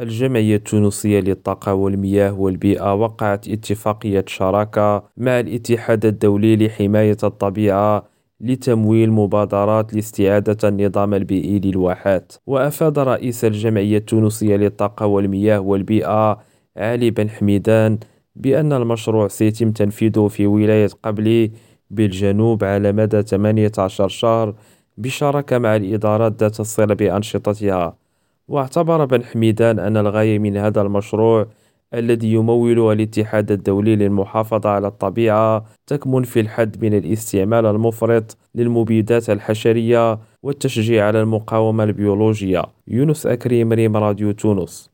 الجمعية التونسية للطاقة والمياه والبيئة وقعت اتفاقية شراكة مع الاتحاد الدولي لحماية الطبيعة لتمويل مبادرات لاستعادة النظام البيئي للواحات. وأفاد رئيس الجمعية التونسية للطاقة والمياه والبيئة علي بن حميدان بأن المشروع سيتم تنفيذه في ولاية قبلي بالجنوب على مدى 18 شهر بشراكة مع الإدارات ذات الصلة بأنشطتها. واعتبر بن حميدان أن الغاية من هذا المشروع الذي يموله الاتحاد الدولي للمحافظة على الطبيعة تكمن في الحد من الاستعمال المفرط للمبيدات الحشرية والتشجيع على المقاومة البيولوجية. يونس أكريم ريم راديو تونس.